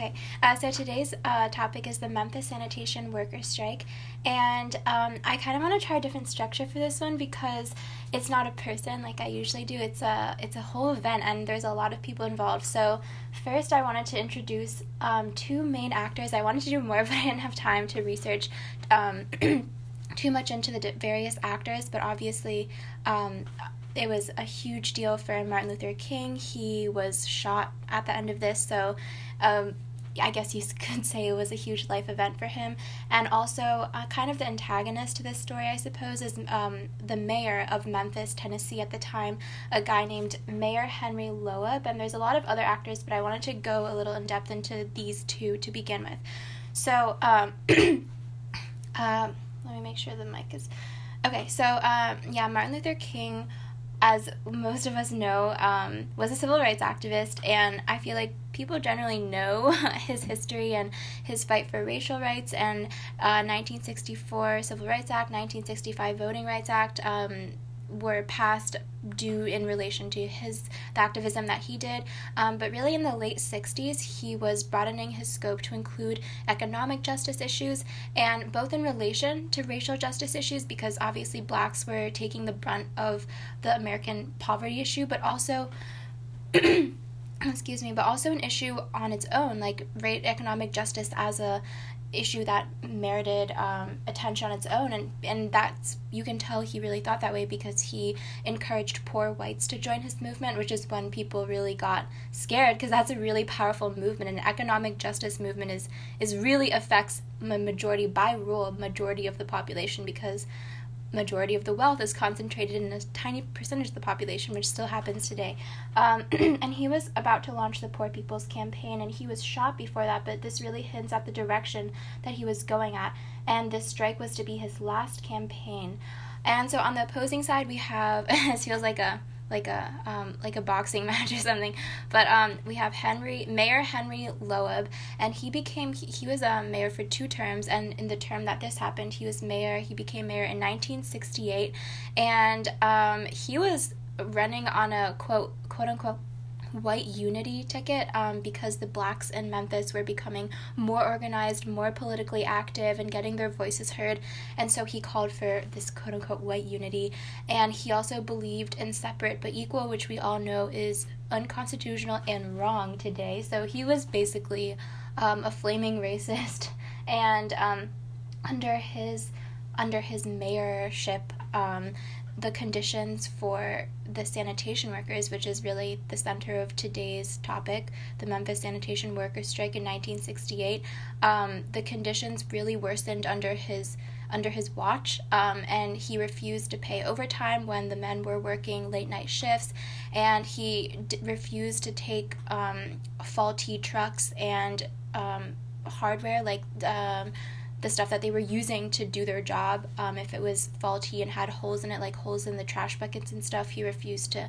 Okay, uh, so today's uh, topic is the Memphis sanitation workers strike, and um, I kind of want to try a different structure for this one because it's not a person like I usually do. It's a it's a whole event, and there's a lot of people involved. So first, I wanted to introduce um, two main actors. I wanted to do more, but I didn't have time to research. Um, too much into the various actors, but obviously, um, it was a huge deal for Martin Luther King. He was shot at the end of this, so um, I guess you could say it was a huge life event for him. And also, uh, kind of the antagonist to this story, I suppose, is um, the mayor of Memphis, Tennessee at the time, a guy named Mayor Henry Loeb. And there's a lot of other actors, but I wanted to go a little in depth into these two to begin with. So, um, uh, let me make sure the mic is. Okay, so um, yeah, Martin Luther King as most of us know, um, was a civil rights activist, and I feel like people generally know his history and his fight for racial rights and uh, 1964 Civil Rights Act, 1965 Voting Rights Act. Um, were passed due in relation to his the activism that he did. Um, but really in the late 60s he was broadening his scope to include economic justice issues and both in relation to racial justice issues because obviously blacks were taking the brunt of the american poverty issue but also excuse me but also an issue on its own like rate economic justice as a issue that merited um, attention on its own and and that's you can tell he really thought that way because he encouraged poor whites to join his movement which is when people really got scared because that's a really powerful movement and economic justice movement is is really affects majority by rule majority of the population because majority of the wealth is concentrated in a tiny percentage of the population, which still happens today. Um, and he was about to launch the Poor People's Campaign, and he was shot before that, but this really hints at the direction that he was going at. And this strike was to be his last campaign. And so on the opposing side, we have, it feels like a like a um, like a boxing match or something. But um, we have Henry Mayor Henry Loeb, and he became he, he was a mayor for two terms. And in the term that this happened, he was mayor. He became mayor in 1968, and um, he was running on a quote quote unquote white unity ticket um, because the blacks in Memphis were becoming more organized, more politically active, and getting their voices heard. And so he called for this quote unquote white unity. And he also believed in separate but equal, which we all know is unconstitutional and wrong today. So he was basically um, a flaming racist. And um, under his under his mayorship, um, the conditions for the sanitation workers, which is really the center of today's topic, the Memphis sanitation workers strike in 1968, um, the conditions really worsened under his under his watch, um, and he refused to pay overtime when the men were working late night shifts, and he d- refused to take um, faulty trucks and um, hardware like um, the stuff that they were using to do their job. Um, if it was faulty and had holes in it, like holes in the trash buckets and stuff, he refused to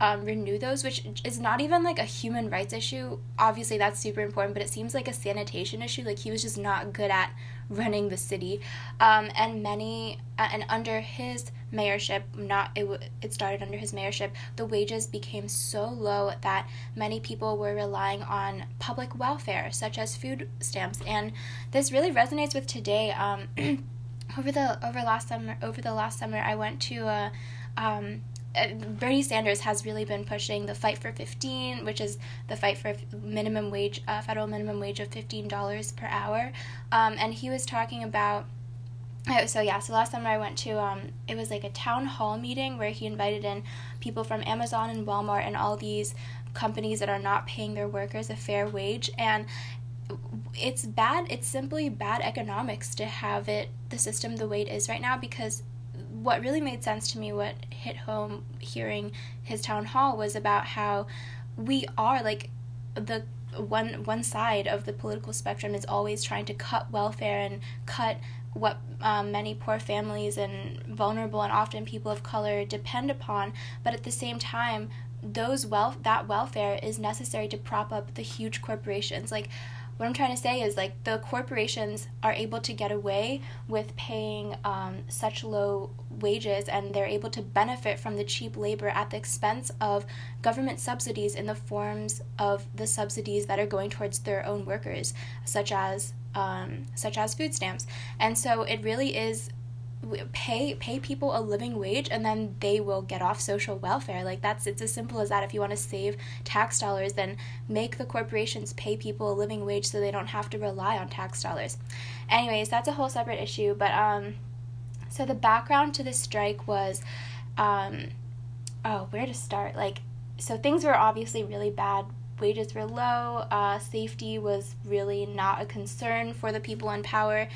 um, renew those, which is not even like a human rights issue. Obviously, that's super important, but it seems like a sanitation issue. Like he was just not good at running the city. Um, and many, uh, and under his mayorship, not it, it started under his mayorship, the wages became so low that many people were relying on public welfare, such as food stamps. And this really resonates with today. Um, over the over last summer, over the last summer, I went to a um, uh, Bernie Sanders has really been pushing the fight for 15, which is the fight for minimum wage, uh, federal minimum wage of $15 per hour. Um, and he was talking about so yeah, so last summer I went to um, it was like a town hall meeting where he invited in people from Amazon and Walmart and all these companies that are not paying their workers a fair wage and it's bad it's simply bad economics to have it the system the way it is right now because what really made sense to me, what hit home hearing his town hall, was about how we are like the one one side of the political spectrum is always trying to cut welfare and cut what um, many poor families and vulnerable and often people of color depend upon but at the same time those wealth that welfare is necessary to prop up the huge corporations. Like what I'm trying to say is like the corporations are able to get away with paying um, such low wages and they're able to benefit from the cheap labor at the expense of government subsidies in the forms of the subsidies that are going towards their own workers, such as um, such as food stamps. And so it really is pay pay people a living wage and then they will get off social welfare. Like that's it's as simple as that. If you want to save tax dollars then make the corporations pay people a living wage so they don't have to rely on tax dollars. Anyways that's a whole separate issue but um so the background to this strike was um oh where to start? Like so things were obviously really bad. Wages were low, uh, safety was really not a concern for the people in power,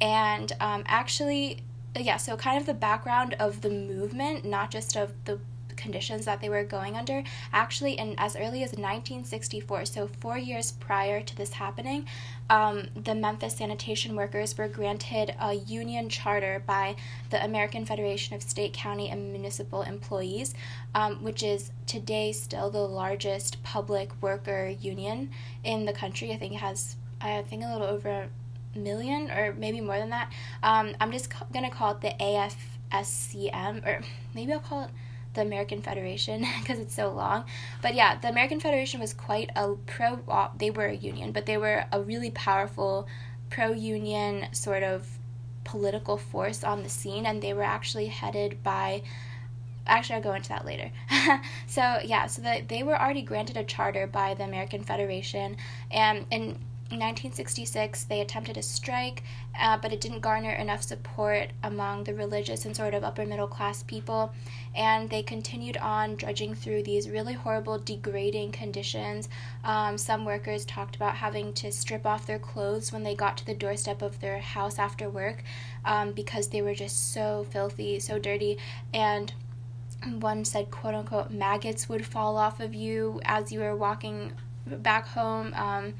and um, actually, yeah, so kind of the background of the movement, not just of the conditions that they were going under actually in as early as 1964 so four years prior to this happening um, the memphis sanitation workers were granted a union charter by the american federation of state county and municipal employees um, which is today still the largest public worker union in the country i think it has i think a little over million or maybe more than that. Um, I'm just ca- gonna call it the AFSCM or maybe I'll call it the American Federation because it's so long. But yeah, the American Federation was quite a pro. They were a union, but they were a really powerful pro union sort of political force on the scene, and they were actually headed by actually i'll go into that later so yeah so the, they were already granted a charter by the american federation um, and in in 1966, they attempted a strike, uh, but it didn't garner enough support among the religious and sort of upper middle class people. And they continued on drudging through these really horrible, degrading conditions. Um, some workers talked about having to strip off their clothes when they got to the doorstep of their house after work um, because they were just so filthy, so dirty. And one said, quote unquote, maggots would fall off of you as you were walking back home. Um,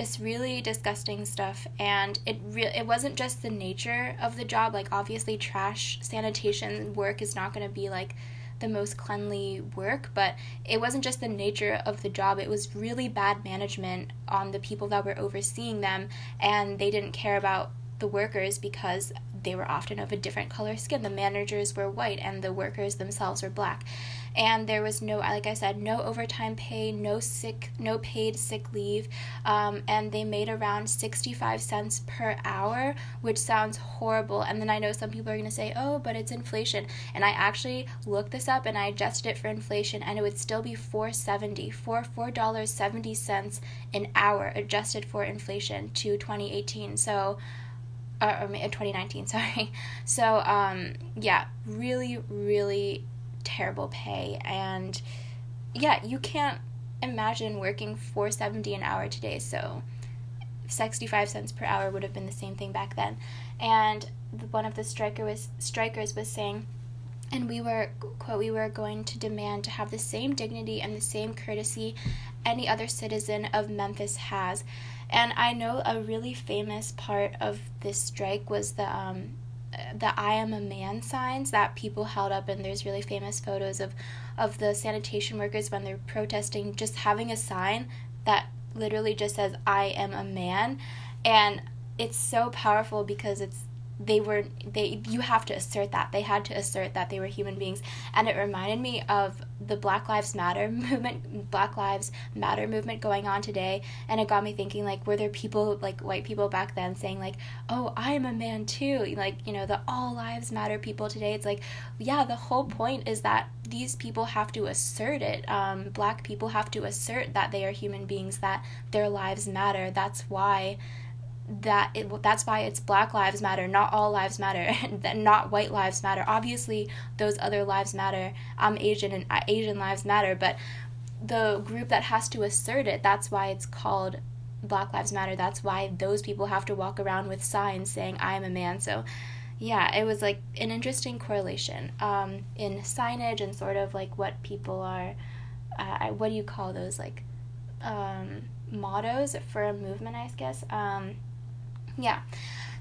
just really disgusting stuff and it re- it wasn't just the nature of the job like obviously trash sanitation work is not going to be like the most cleanly work but it wasn't just the nature of the job it was really bad management on the people that were overseeing them and they didn't care about the workers because they were often of a different color skin. The managers were white and the workers themselves were black. And there was no, like I said, no overtime pay, no sick, no paid sick leave. Um, and they made around 65 cents per hour, which sounds horrible. And then I know some people are going to say, oh, but it's inflation. And I actually looked this up and I adjusted it for inflation and it would still be 470, for $4.70 an hour adjusted for inflation to 2018. So, uh, or 2019, sorry. So, um, yeah, really, really terrible pay. And yeah, you can't imagine working 470 an hour today. So, 65 cents per hour would have been the same thing back then. And one of the striker was, strikers was saying, and we were quote we were going to demand to have the same dignity and the same courtesy any other citizen of Memphis has and I know a really famous part of this strike was the um, the I am a man signs that people held up and there's really famous photos of of the sanitation workers when they're protesting just having a sign that literally just says I am a man. And it's so powerful because it's they were they you have to assert that. They had to assert that they were human beings. And it reminded me of the black lives matter movement black lives matter movement going on today. And it got me thinking like were there people like white people back then saying like oh i am a man too like you know the all lives matter people today. It's like yeah the whole point is that these people have to assert it. Um, black people have to assert that they are human beings that their lives matter. That's why that it, that's why it's black lives matter not all lives matter not white lives matter. Obviously those other lives matter. I'm asian and uh, asian lives matter but the group that has to assert it that's why it's called black lives matter. That's why those people have to walk around with signs saying i am a man. So yeah it was like an interesting correlation um, in signage and sort of like what people are uh, what do you call those like um, mottos for a movement i guess? Um, yeah.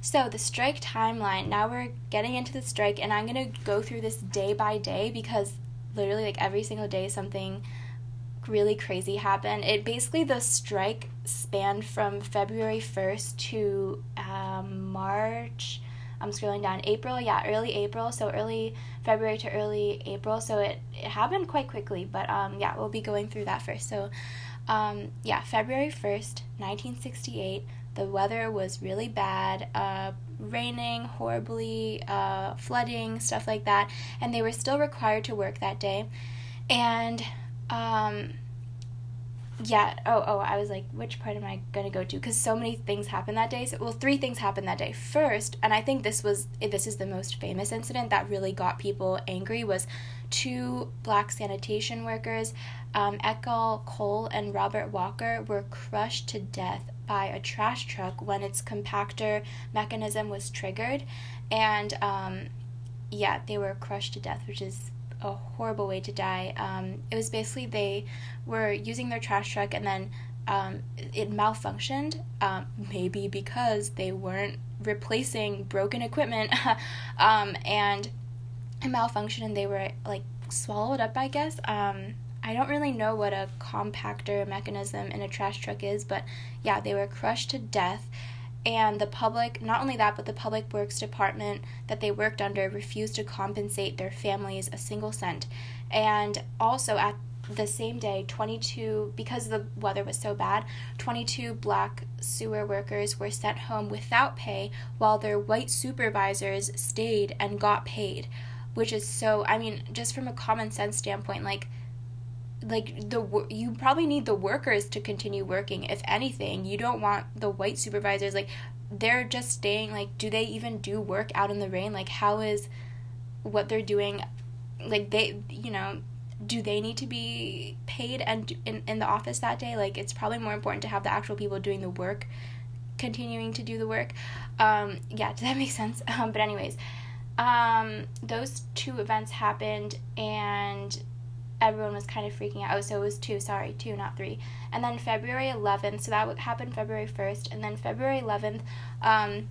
So, the strike timeline. Now we're getting into the strike, and I'm going to go through this day by day because literally, like, every single day, something really crazy happened. It basically, the strike spanned from February 1st to um, March. I'm scrolling down. April, yeah, early April. So early February to early April. So it, it happened quite quickly. But um, yeah, we'll be going through that first. So um, yeah, February 1st, 1968. The weather was really bad, uh, raining horribly, uh, flooding, stuff like that. And they were still required to work that day. And um, yeah oh oh i was like which part am i to go to because so many things happened that day so, well three things happened that day first and i think this was this is the most famous incident that really got people angry was two black sanitation workers um, Echol Cole and Robert Walker were crushed to death by a trash truck when its compactor mechanism was triggered and um, yeah they were crushed to death which is a horrible way to die. Um, it was basically they were using their trash truck and then um, it malfunctioned, um, maybe because they weren't replacing broken equipment, um, and it malfunctioned and they were like swallowed up, I guess. Um, I don't really know what a compactor mechanism in a trash truck is, but yeah, they were crushed to death. And the public not only that but the public works department that they worked under refused to compensate their families a single cent. And also at the same day 22 because the weather was so bad 22 black sewer workers were sent home without pay while their white supervisors stayed and got paid which is so i mean just from a common sense standpoint like like the you probably need the workers to continue working if anything. You don't want the white supervisors like they're just staying like do they even do work out in the rain? Like how is what they're doing like they you know do they need to be paid and in, in the office that day? Like it's probably more important to have the actual people doing the work continuing to do the work. Um yeah does that make sense? Um but anyways um those two events happened and everyone was kind of freaking out. Oh, so it was two, sorry, two, not three. And then February 11th, so that happened February 1st. And then February 11th, um,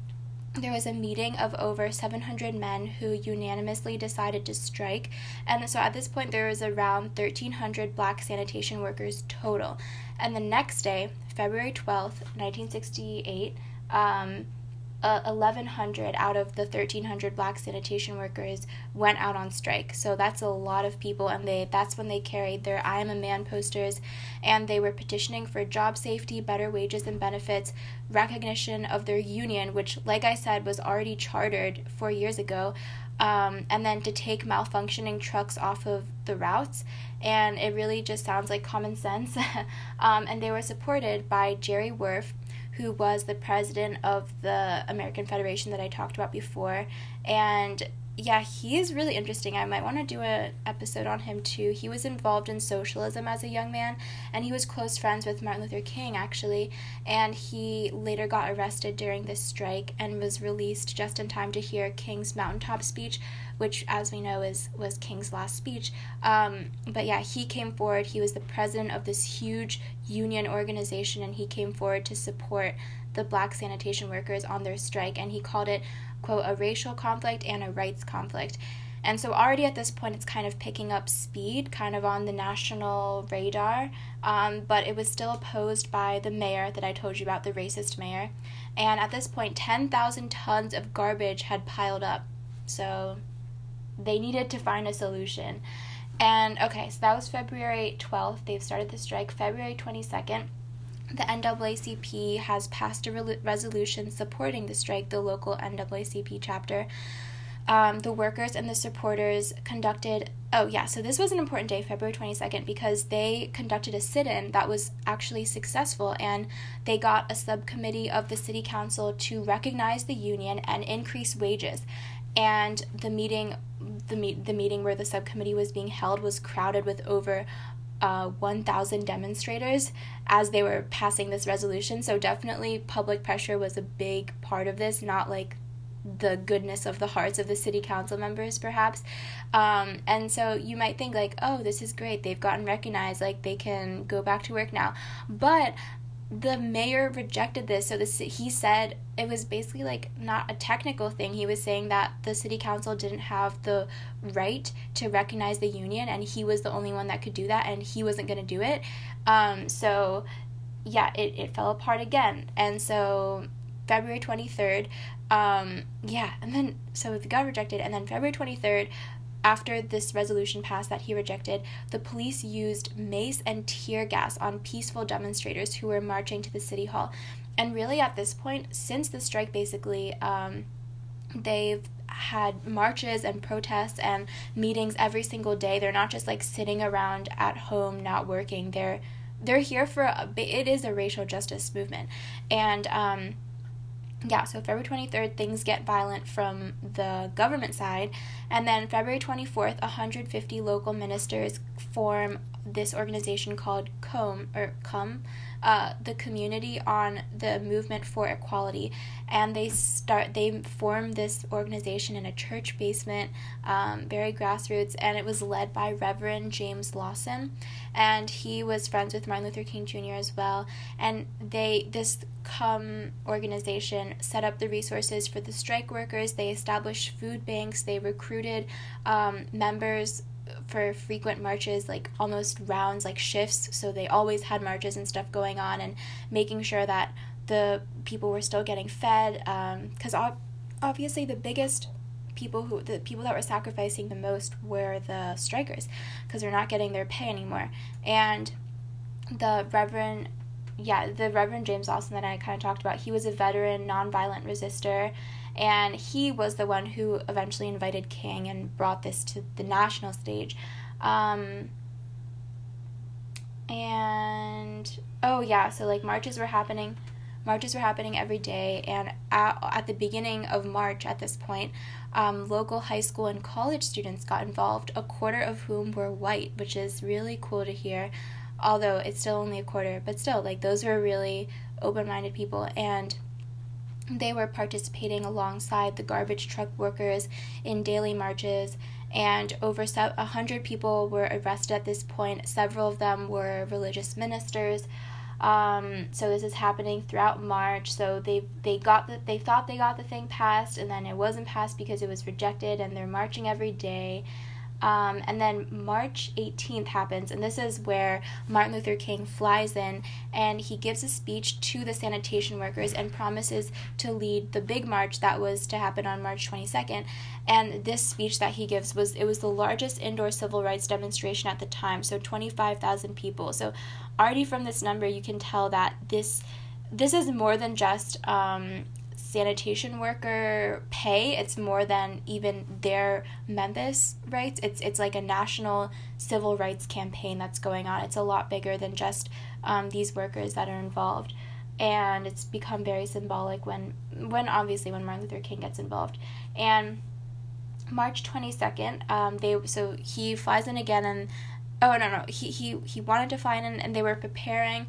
there was a meeting of over 700 men who unanimously decided to strike. And so at this point, there was around 1,300 black sanitation workers total. And the next day, February 12th, 1968, um, uh, 1,100 out of the 1,300 black sanitation workers went out on strike. So that's a lot of people, and they that's when they carried their "I am a man" posters, and they were petitioning for job safety, better wages and benefits, recognition of their union, which, like I said, was already chartered four years ago, um, and then to take malfunctioning trucks off of the routes. And it really just sounds like common sense. um, and they were supported by Jerry Wurf who was the president of the American Federation that I talked about before. And yeah, he is really interesting. I might want to do an episode on him too. He was involved in socialism as a young man, and he was close friends with Martin Luther King, actually. And he later got arrested during this strike and was released just in time to hear King's mountaintop speech, which, as we know, is was King's last speech. Um, but yeah, he came forward. He was the president of this huge union organization, and he came forward to support the black sanitation workers on their strike, and he called it, quote, a racial conflict and a rights conflict. And so, already at this point, it's kind of picking up speed, kind of on the national radar. Um, but it was still opposed by the mayor that I told you about, the racist mayor. And at this point, 10,000 tons of garbage had piled up. So, they needed to find a solution. And okay, so that was February 12th. They've started the strike. February 22nd, the NAACP has passed a re- resolution supporting the strike, the local NAACP chapter. Um, the workers and the supporters conducted oh yeah so this was an important day february 22nd because they conducted a sit-in that was actually successful and they got a subcommittee of the city council to recognize the union and increase wages and the meeting the, meet, the meeting where the subcommittee was being held was crowded with over uh, 1,000 demonstrators as they were passing this resolution. So, definitely, public pressure was a big part of this, not like the goodness of the hearts of the city council members, perhaps. Um, and so, you might think, like, oh, this is great. They've gotten recognized, like, they can go back to work now. But the mayor rejected this so this he said it was basically like not a technical thing he was saying that the city council didn't have the right to recognize the union and he was the only one that could do that and he wasn't going to do it um, so yeah, it, it fell apart again. And so February 23rd, um, yeah, and then so the got rejected, and then February 23rd, after this resolution passed that he rejected, the police used mace and tear gas on peaceful demonstrators who were marching to the city hall. And really, at this point, since the strike basically, um, they've had marches and protests and meetings every single day. They're not just like sitting around at home not working. They're they're here for a, it is a racial justice movement, and um, yeah, so February 23rd, things get violent from the government side. And then February 24th, 150 local ministers form this organization called COME, or COME, uh, the Community on the Movement for Equality, and they start they form this organization in a church basement, um, very grassroots, and it was led by Reverend James Lawson, and he was friends with Martin Luther King Jr. as well, and they this COME organization set up the resources for the strike workers. They established food banks. They recruited um, members for frequent marches, like almost rounds, like shifts. So they always had marches and stuff going on, and making sure that the people were still getting fed. Because um, obviously, the biggest people who the people that were sacrificing the most were the strikers, because they're not getting their pay anymore. And the Reverend yeah, the Reverend James Lawson that I kind of talked about, he was a veteran nonviolent resistor and he was the one who eventually invited King and brought this to the national stage. Um, and oh yeah, so like marches were happening, marches were happening every day, and at, at the beginning of March, at this point, um, local high school and college students got involved, a quarter of whom were white, which is really cool to hear. Although it's still only a quarter, but still, like those were really open-minded people, and they were participating alongside the garbage truck workers in daily marches, and over 100 people were arrested at this point. Several of them were religious ministers. Um, so this is happening throughout March. So they they got the, they thought they got the thing passed, and then it wasn't passed because it was rejected. And they're marching every day. Um, and then March 18th happens, and this is where Martin Luther King flies in and he gives a speech to the sanitation workers and promises to lead the big march that was to happen on March 22nd. And this speech that he gives was it was the largest indoor civil rights demonstration at the time, so 25,000 people. So already from this number, you can tell that this this is more than just um, sanitation worker pay. It's more than even their Memphis rights. It's it's like a national civil rights campaign that's going on. It's a lot bigger than just um, these workers that are involved, and it's become very symbolic when when obviously when Martin Luther King gets involved, and March twenty second. Um, they so he flies in again and. Oh no no he he he wanted to fly in and they were preparing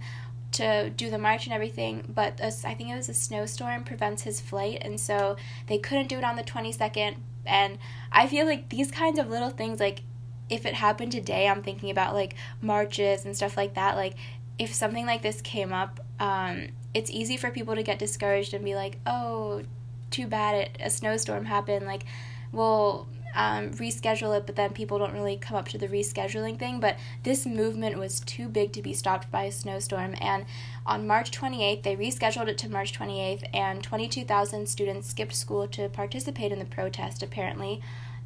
to do the march and everything, but a, I think it was a snowstorm prevents his flight, and so they couldn't do it on the 22nd. And I feel like these kinds of little things, like if it happened today, I'm thinking about like marches and stuff like that. Like if something like this came up, um, it's easy for people to get discouraged and be like, oh, too bad it, a snowstorm happened. Like, well, um, reschedule it, but then people don't really come up to the rescheduling thing. But this movement was too big to be stopped by a snowstorm. And on March 28th, they rescheduled it to March 28th, and 22,000 students skipped school to participate in the protest, apparently.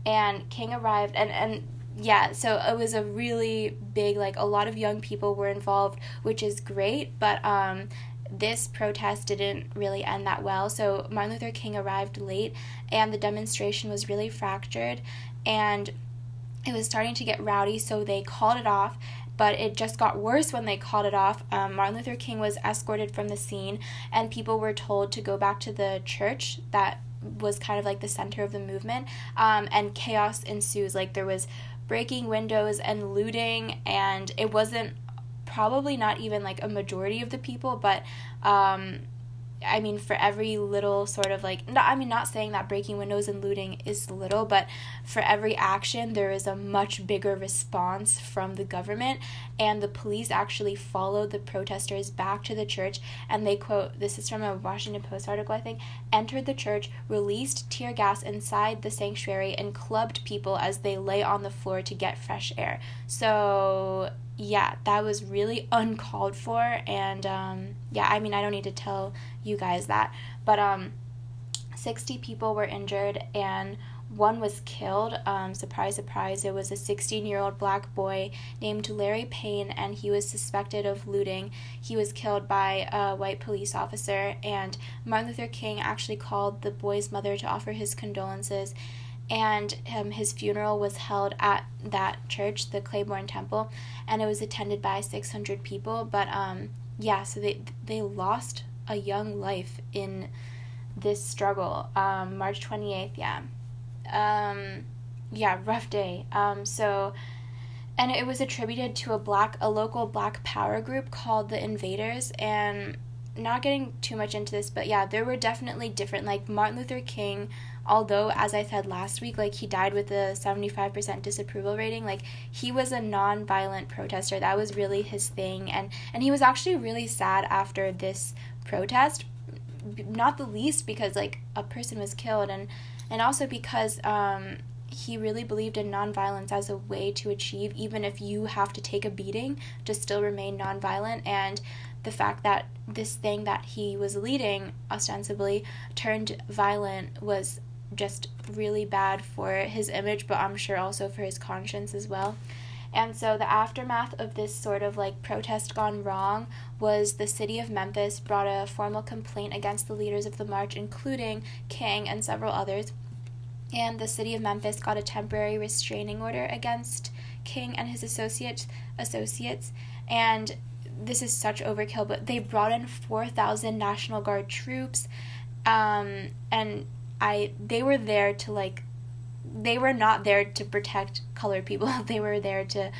And King arrived, and, and yeah, so it was a really big, like, a lot of young people were involved, which is great, but um, this protest didn't really end that well. So Martin Luther King arrived late and the demonstration was really fractured and it was starting to get rowdy, so they called it off. But it just got worse when they called it off. Um, Martin Luther King was escorted from the scene, and people were told to go back to the church that was kind of like the center of the movement. Um, and chaos ensues. Like there was breaking windows and looting, and it wasn't probably not even like a majority of the people, but um, I mean, for every little sort of like, no, I mean, not saying that breaking windows and looting is little, but for every action, there is a much bigger response from the government. And the police actually followed the protesters back to the church. And they quote this is from a Washington Post article, I think entered the church, released tear gas inside the sanctuary, and clubbed people as they lay on the floor to get fresh air. So yeah, that was really uncalled for. And um, yeah, I mean, I don't need to tell you guys that. But um, 60 people were injured and one was killed. Um, surprise, surprise. It was a 16 year old black boy named Larry Payne, and he was suspected of looting. He was killed by a white police officer, and Martin Luther King actually called the boy's mother to offer his condolences. And um, his funeral was held at that church, the Clayborn Temple, and it was attended by 600 people. But um, yeah, so they they lost a young life in this struggle. Um, March 28th, yeah um, yeah, rough day. Um, so, and it was attributed to a black, a local black power group called the Invaders. And not getting too much into this, but yeah, there were definitely different. Like Martin Luther King, although as I said last week, like he died with a seventy five percent disapproval rating. Like he was a non violent protester. That was really his thing, and and he was actually really sad after this protest. Not the least because like a person was killed and and also because um, he really believed in nonviolence as a way to achieve, even if you have to take a beating, to still remain nonviolent. And the fact that this thing that he was leading, ostensibly, turned violent was just really bad for his image, but I'm sure also for his conscience as well. And so the aftermath of this sort of like protest gone wrong was the city of Memphis brought a formal complaint against the leaders of the march, including King and several others and the city of Memphis got a temporary restraining order against King and his associates associates and this is such overkill but they brought in 4000 National Guard troops um, and I they were there to like they were not there to protect colored people they were there to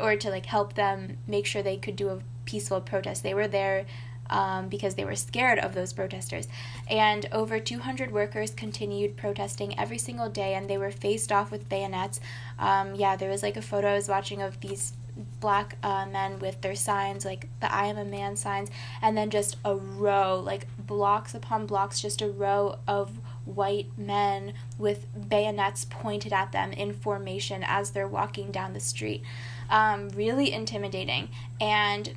or to like help them make sure they could do a peaceful protest they were there um, because they were scared of those protesters. And over 200 workers continued protesting every single day, and they were faced off with bayonets. Um, yeah, there was like a photo I was watching of these black uh, men with their signs, like the I am a man signs, and then just a row, like blocks upon blocks, just a row of white men with bayonets pointed at them in formation as they're walking down the street. Um, really intimidating. And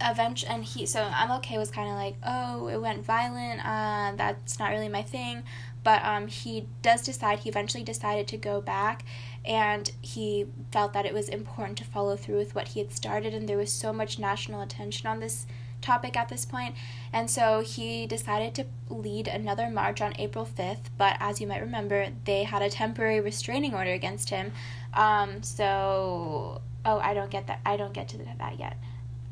eventually and he so MLK was kind of like oh it went violent uh, that's not really my thing but um, he does decide he eventually decided to go back and he felt that it was important to follow through with what he had started and there was so much national attention on this topic at this point. And so he decided to lead another march on april 5th but as you might remember they had a temporary restraining order against him. Um, so oh i don't get that i don't get to that yet.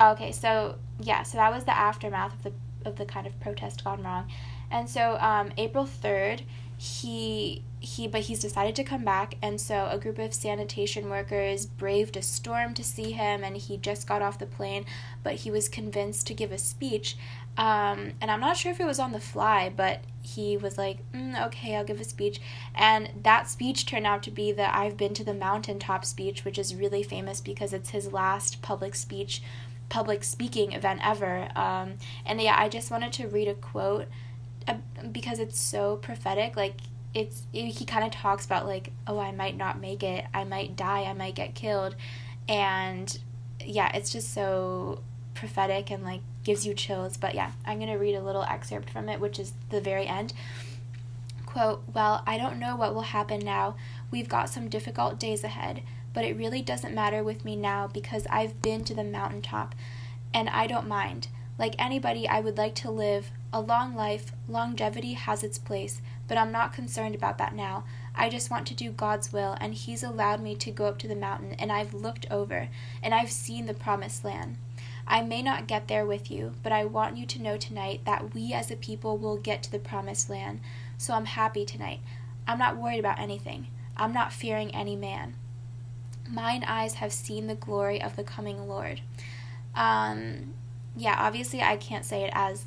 Okay, so yeah, so that was the aftermath of the of the kind of protest gone wrong, and so um, April third, he he but he's decided to come back, and so a group of sanitation workers braved a storm to see him, and he just got off the plane, but he was convinced to give a speech, um, and I'm not sure if it was on the fly, but he was like, mm, okay, I'll give a speech. And that speech turned out to be the I've Been to the Mountaintop speech, which is really famous because it's his last public speech public speaking event ever. Um, and yeah, I just wanted to read a quote because it's so prophetic. Like it's he kind of talks about like, oh, I might not make it, I might die, I might get killed, and yeah, it's just so prophetic and like gives you chills. But yeah, I'm gonna read a little excerpt from it, which is the very end. Quote, Well, I don't know what will happen now. We've got some difficult days ahead but it really doesn't matter with me now because I've been to the mountaintop and I don't mind. Like anybody, I would like to live a long life. Longevity has its place, but I'm not concerned about that now. I just want to do God's will, and He's allowed me to go up to the mountain, and I've looked over, and I've seen the promised land. I may not get there with you, but I want you to know tonight that we as a people will get to the promised land. So I'm happy tonight. I'm not worried about anything. I'm not fearing any man. Mine eyes have seen the glory of the coming Lord. Um, yeah, obviously, I can't say it as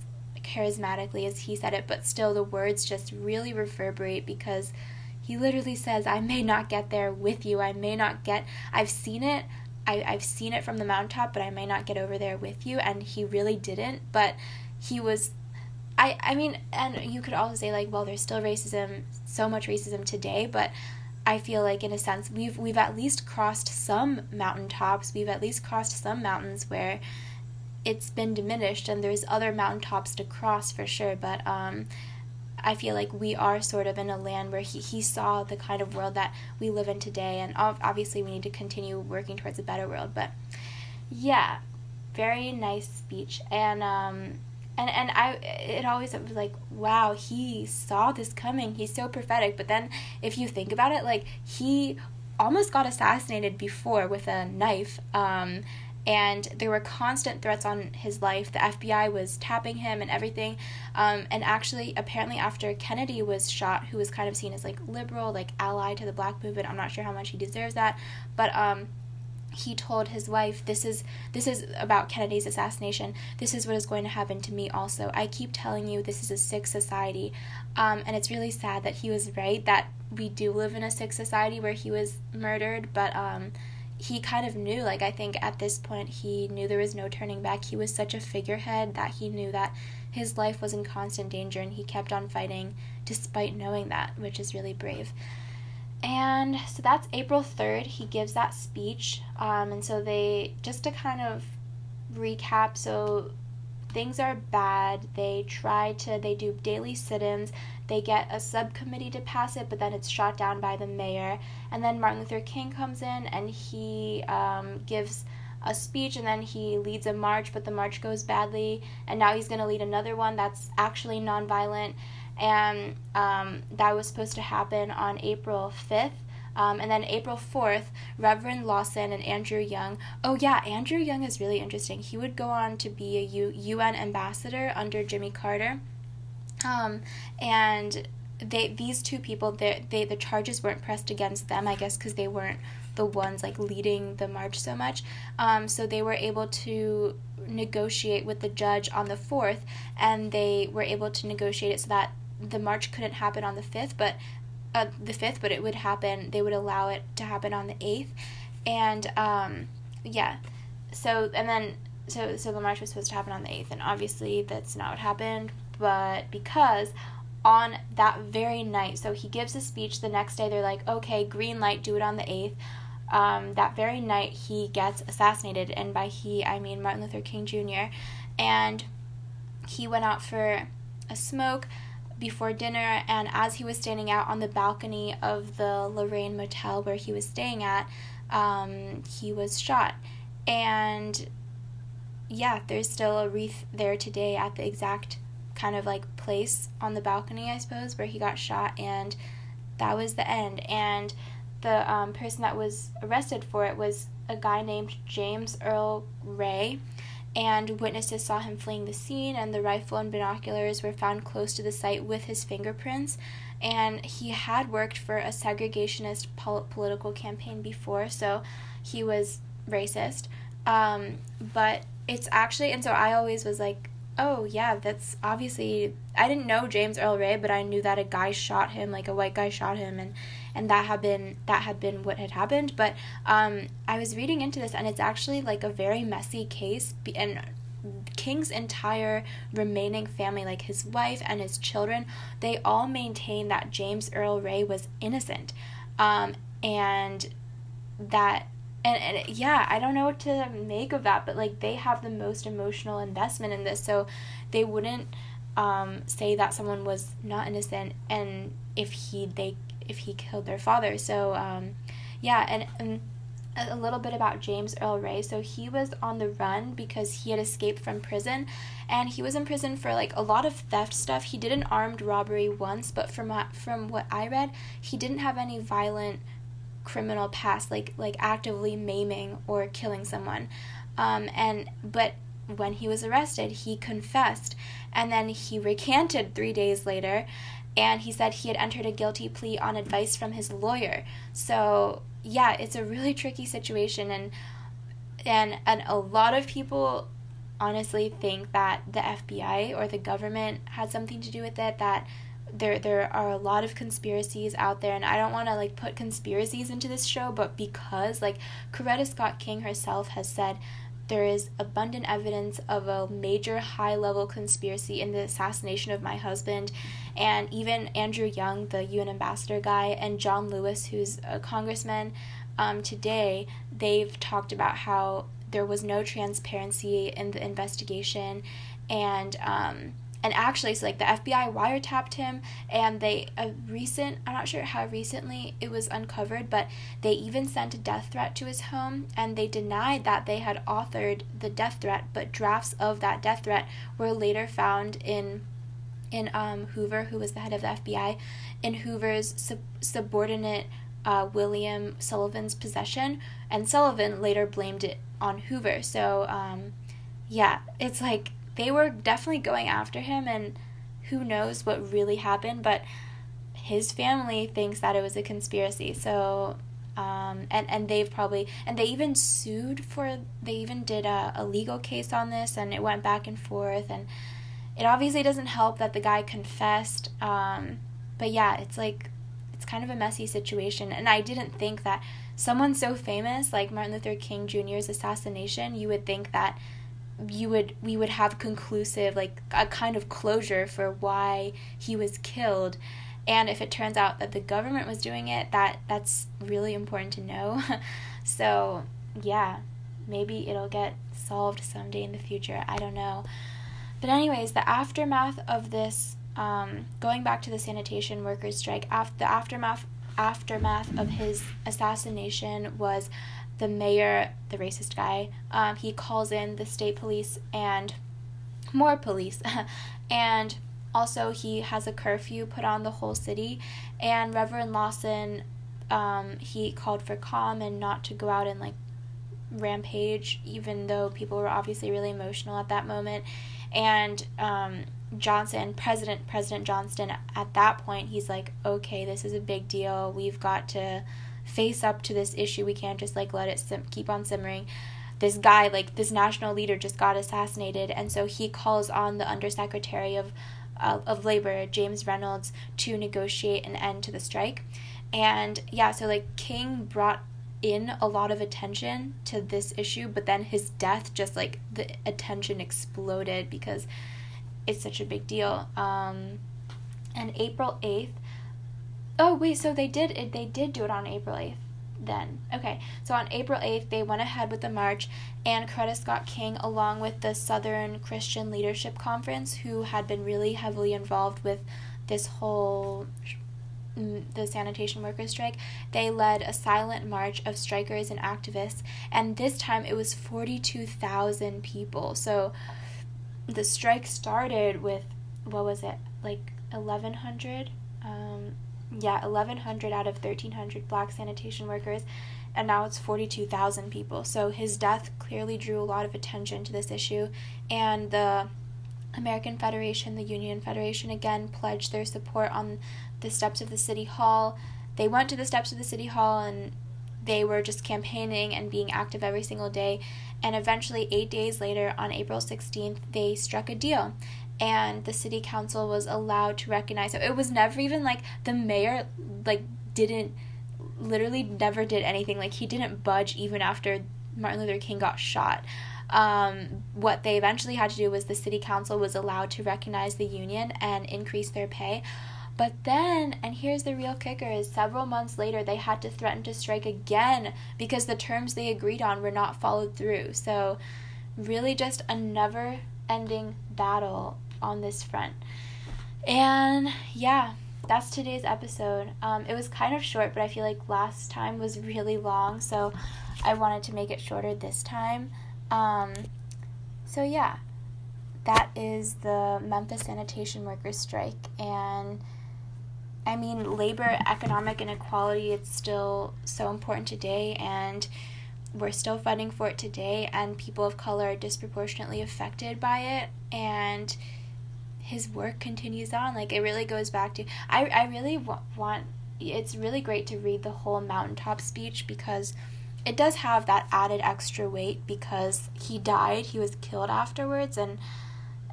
charismatically as he said it, but still, the words just really reverberate because he literally says, I may not get there with you. I may not get, I've seen it. I, I've seen it from the mountaintop, but I may not get over there with you. And he really didn't. But he was I, I mean, and you could also say, like, well, there's still racism, so much racism today, but I feel like in a sense we've we've at least crossed some mountaintops. We've at least crossed some mountains where it's been diminished and there's other mountaintops to cross for sure, but um I feel like we are sort of in a land where he, he saw the kind of world that we live in today, and obviously we need to continue working towards a better world. But yeah, very nice speech, and um, and and I it always was like wow he saw this coming. He's so prophetic. But then if you think about it, like he almost got assassinated before with a knife. Um, and there were constant threats on his life. The FBI was tapping him and everything. Um, and actually, apparently, after Kennedy was shot, who was kind of seen as like liberal, like ally to the black movement, I'm not sure how much he deserves that, but um, he told his wife this is this is about Kennedy's assassination this is what is going to happen to me also I keep telling you this is a sick society um, and it's really sad that he was right that we do live in a sick society where he was murdered but um, he kind of knew like i think at this point he knew there was no turning back. He was such a figurehead that he knew that his life was in constant danger and he kept on fighting despite knowing that which is really brave. And so that's april 3rd he gives that speech um, and so they just to kind of recap so things are bad they try to they do daily sit-ins they get a subcommittee to pass it, but then it's shot down by the mayor. And then Martin Luther King comes in and he um, gives a speech and then he leads a march, but the march goes badly. And now he's going to lead another one that's actually nonviolent. And um, that was supposed to happen on April 5th. Um, and then April 4th, Reverend Lawson and Andrew Young. Oh, yeah, Andrew Young is really interesting. He would go on to be a U- UN ambassador under Jimmy Carter. Um, and they these two people they, they the charges weren't pressed against them i guess because they weren't the ones like leading the march so much um, so they were able to negotiate with the judge on the 4th and they were able to negotiate it so that the march couldn't happen on the 5th but uh, the 5th but it would happen they would allow it to happen on the 8th and um, yeah so and then so so the march was supposed to happen on the 8th and obviously that's not what happened but because on that very night, so he gives a speech the next day, they're like, okay, green light, do it on the 8th. Um, that very night, he gets assassinated, and by he, I mean Martin Luther King Jr. And he went out for a smoke before dinner, and as he was standing out on the balcony of the Lorraine Motel where he was staying at, um, he was shot. And yeah, there's still a wreath there today at the exact kind of like place on the balcony, I suppose, where he got shot, and that was the end. And the um, person that was arrested for it was a guy named James Earl Ray, and witnesses saw him fleeing the scene, and the rifle and binoculars were found close to the site with his fingerprints. And he had worked for a segregationist pol- political campaign before, so he was racist. Um, but it's actually, and so I always was like, oh yeah, that's obviously I didn't know James Earl Ray, but I knew that a guy shot him, like a white guy shot him, and and that had been that had been what had happened. But um, I was reading into this, and it's actually like a very messy case, and King's entire remaining family, like his wife and his children, they all maintain that James Earl Ray was innocent, um, and that and, and yeah i don't know what to make of that but like they have the most emotional investment in this so they wouldn't um, say that someone was not innocent and if he they if he killed their father so um, yeah and, and a little bit about James Earl Ray. So he was on the run because he had escaped from prison and he was in prison for like a lot of theft stuff. He did an armed robbery once, but from from what I read, he didn't have any violent criminal past, like like actively maiming or killing someone. Um, and but when he was arrested, he confessed, and then he recanted three days later, and he said he had entered a guilty plea on advice from his lawyer. So yeah, it's a really tricky situation, and and and a lot of people honestly think that the FBI or the government had something to do with it. That there there are a lot of conspiracies out there and I don't want to like put conspiracies into this show but because like Coretta Scott King herself has said there is abundant evidence of a major high level conspiracy in the assassination of my husband. And even Andrew Young, the UN ambassador guy, and John Lewis, who's a congressman, um, today they've talked about how there was no transparency in the investigation and um, and actually so like the FBI wiretapped him and they a recent I'm not sure how recently it was uncovered but they even sent a death threat to his home and they denied that they had authored the death threat but drafts of that death threat were later found in in um, Hoover who was the head of the FBI in Hoover's sub- subordinate uh, William Sullivan's possession and Sullivan later blamed it on Hoover. So um, yeah it's like they were definitely going after him, and who knows what really happened, but his family thinks that it was a conspiracy. So, um, and, and they've probably, and they even sued for, they even did a, a legal case on this, and it went back and forth, and it obviously doesn't help that the guy confessed. Um, but yeah, it's like, it's kind of a messy situation, and I didn't think that someone so famous like Martin Luther King Jr.'s assassination, you would think that you would we would have conclusive like a kind of closure for why he was killed. And if it turns out that the government was doing it that that's really important to know. So yeah maybe it'll get solved someday in the future. I don't know. But anyways the aftermath of this um, going back to the sanitation workers strike after the aftermath aftermath of his assassination was the mayor, the racist guy, um, he calls in the state police and more police. and also, he has a curfew put on the whole city. And Reverend Lawson, um, he called for calm and not to go out and like rampage, even though people were obviously really emotional at that moment. And um, Johnson, President President Johnson, at that point, he's like, okay, this is a big deal. We've got to face up to this issue. We can't just like let it sim- keep on simmering. This guy, like this national leader, just got assassinated, and so he calls on the undersecretary of uh, of labor, James Reynolds, to negotiate an end to the strike. And yeah, so like King brought in a lot of attention to this issue, but then his death just like the attention exploded because it's such a big deal. Um, and April 8th, Oh wait, so they did it. They did do it on April eighth. Then okay, so on April eighth, they went ahead with the march, and Coretta Scott King, along with the Southern Christian Leadership Conference, who had been really heavily involved with this whole mm, the sanitation workers strike, they led a silent march of strikers and activists, and this time it was 42,000 people. So the strike started with, what was it, like 1,100? Um, yeah, 1,100 out of 1,300 black sanitation workers, and now it's 42,000 people. So his death clearly drew a lot of attention to this issue, and the American Federation, the Union Federation, again pledged their support on the steps of the City Hall. They went to the steps of the City Hall and they were just campaigning and being active every single day. And eventually, eight days later, on April 16th, they struck a deal and the city council was allowed to recognize it. It was never even like the mayor like didn't literally never did anything. Like he didn't budge even after Martin Luther King got shot. Um, what they eventually had to do was the city council was allowed to recognize the union and increase their pay. But then, and here's the real kicker, is several months later they had to threaten to strike again because the terms they agreed on were not followed through. So, really, just a never ending battle on this front. And yeah, that's today's episode. Um, it was kind of short, but I feel like last time was really long, so I wanted to make it shorter this time. Um, so yeah, that is the Memphis sanitation workers strike, and I mean, labor, economic inequality, it's still so important today, and we're still fighting for it today, and people of color are disproportionately affected by it, and his work continues on. Like it really goes back to I I really w- want it's really great to read the whole mountaintop speech because it does have that added extra weight because he died, he was killed afterwards and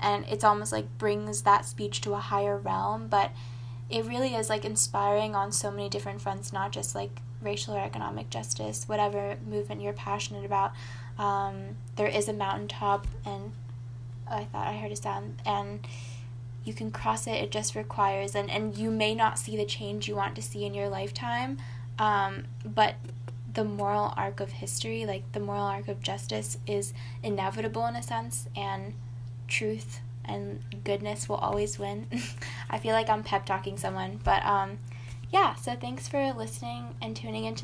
and it's almost like brings that speech to a higher realm, but it really is like inspiring on so many different fronts, not just like racial or economic justice, whatever movement you're passionate about. Um, there is a mountaintop, and oh, I thought I heard a sound, and you can cross it. It just requires, and, and you may not see the change you want to see in your lifetime, um, but the moral arc of history, like the moral arc of justice, is inevitable in a sense, and truth and goodness will always win. I feel like I'm pep talking someone, but um, yeah. So thanks for listening and tuning into